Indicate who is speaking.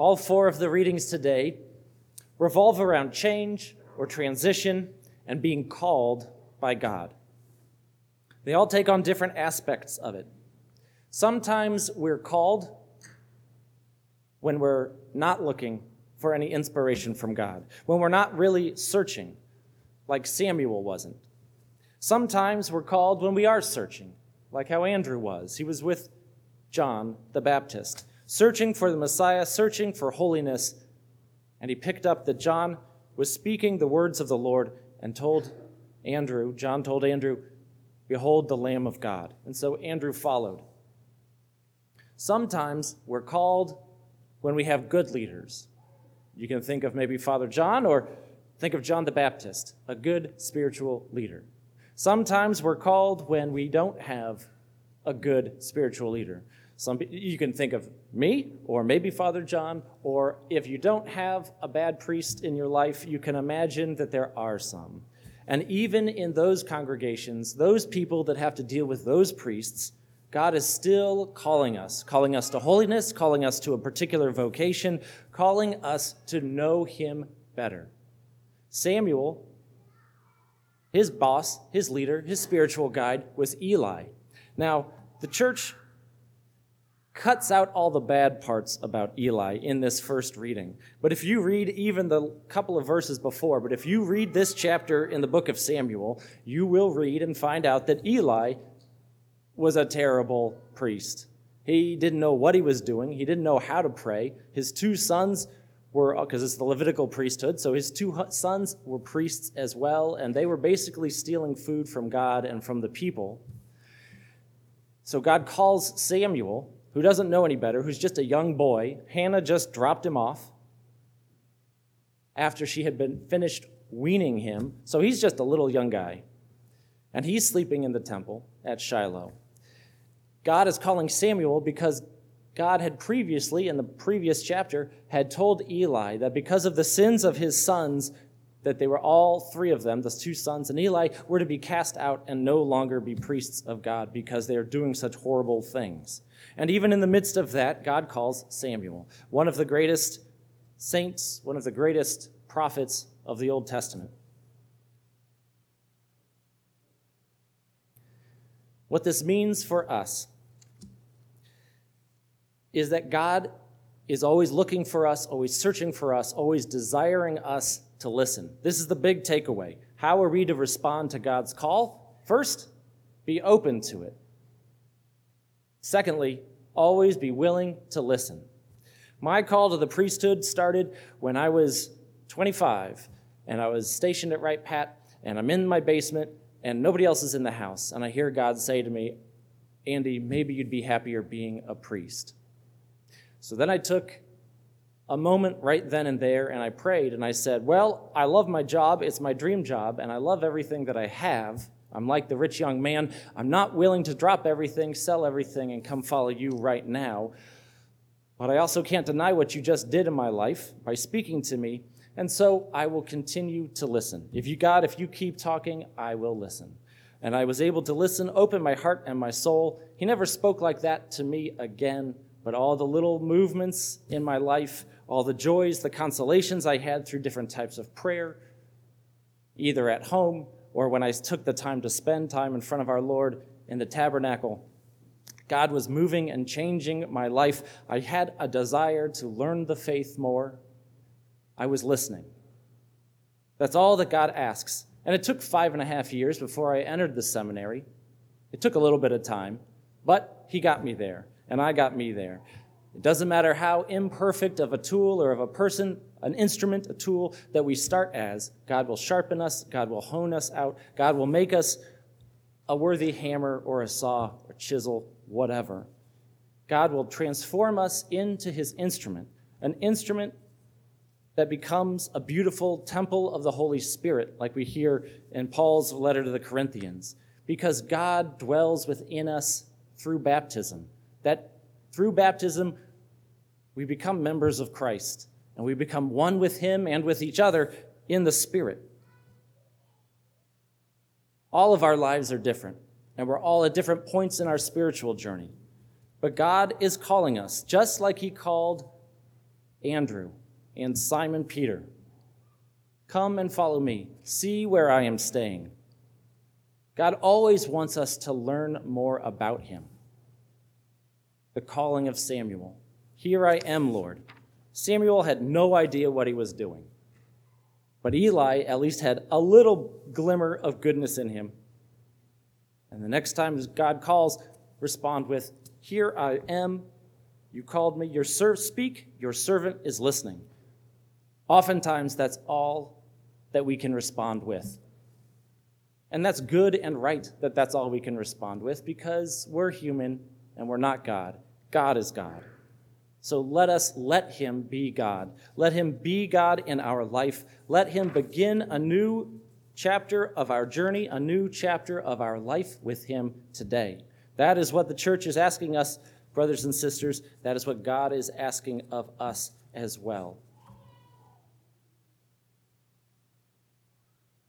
Speaker 1: All four of the readings today revolve around change or transition and being called by God. They all take on different aspects of it. Sometimes we're called when we're not looking for any inspiration from God, when we're not really searching, like Samuel wasn't. Sometimes we're called when we are searching, like how Andrew was. He was with John the Baptist, searching for the Messiah, searching for holiness, and he picked up that John was speaking the words of the Lord and told Andrew, John told Andrew, Behold the Lamb of God. And so Andrew followed. Sometimes we're called when we have good leaders. You can think of maybe Father John or think of John the Baptist, a good spiritual leader. Sometimes we're called when we don't have a good spiritual leader. Some, you can think of me or maybe Father John, or if you don't have a bad priest in your life, you can imagine that there are some. And even in those congregations, those people that have to deal with those priests, God is still calling us, calling us to holiness, calling us to a particular vocation, calling us to know Him better. Samuel, his boss, his leader, his spiritual guide was Eli. Now, the church cuts out all the bad parts about Eli in this first reading. But if you read even the couple of verses before, but if you read this chapter in the book of Samuel, you will read and find out that Eli was a terrible priest. He didn't know what he was doing, he didn't know how to pray. His two sons were, because it's the Levitical priesthood, so his two sons were priests as well, and they were basically stealing food from God and from the people. So God calls Samuel who doesn't know any better, who's just a young boy. Hannah just dropped him off after she had been finished weaning him. So he's just a little young guy. And he's sleeping in the temple at Shiloh. God is calling Samuel because God had previously, in the previous chapter, had told Eli that because of the sins of his sons, that they were all three of them, the two sons and Eli, were to be cast out and no longer be priests of God because they are doing such horrible things. And even in the midst of that, God calls Samuel, one of the greatest saints, one of the greatest prophets of the Old Testament. What this means for us is that God is always looking for us, always searching for us, always desiring us to listen. This is the big takeaway. How are we to respond to God's call? First, be open to it. Secondly, always be willing to listen. My call to the priesthood started when I was 25 and I was stationed at Wright Pat and I'm in my basement and nobody else is in the house. And I hear God say to me, Andy, maybe you'd be happier being a priest. So then I took a moment right then and there and I prayed and I said, Well, I love my job. It's my dream job and I love everything that I have. I'm like the rich young man. I'm not willing to drop everything, sell everything, and come follow you right now. But I also can't deny what you just did in my life by speaking to me. And so I will continue to listen. If you, God, if you keep talking, I will listen. And I was able to listen, open my heart and my soul. He never spoke like that to me again, but all the little movements in my life, all the joys, the consolations I had through different types of prayer, either at home or when I took the time to spend time in front of our Lord in the tabernacle, God was moving and changing my life. I had a desire to learn the faith more. I was listening. That's all that God asks. And it took five and a half years before I entered the seminary. It took a little bit of time, but He got me there, and I got me there. It doesn't matter how imperfect of a tool or of a person, an instrument, a tool that we start as, God will sharpen us, God will hone us out, God will make us a worthy hammer or a saw or chisel, whatever. God will transform us into his instrument, an instrument that becomes a beautiful temple of the Holy Spirit, like we hear in Paul's letter to the Corinthians, because God dwells within us through baptism. That through baptism, we become members of Christ and we become one with Him and with each other in the Spirit. All of our lives are different, and we're all at different points in our spiritual journey. But God is calling us, just like He called Andrew, and Simon Peter. Come and follow me. See where I am staying. God always wants us to learn more about him. The calling of Samuel. Here I am, Lord. Samuel had no idea what he was doing. But Eli at least had a little glimmer of goodness in him. And the next time God calls, respond with, Here I am. You called me. Your serv- speak. Your servant is listening. Oftentimes, that's all that we can respond with. And that's good and right that that's all we can respond with because we're human and we're not God. God is God. So let us let him be God. Let him be God in our life. Let him begin a new chapter of our journey, a new chapter of our life with him today. That is what the church is asking us, brothers and sisters. That is what God is asking of us as well.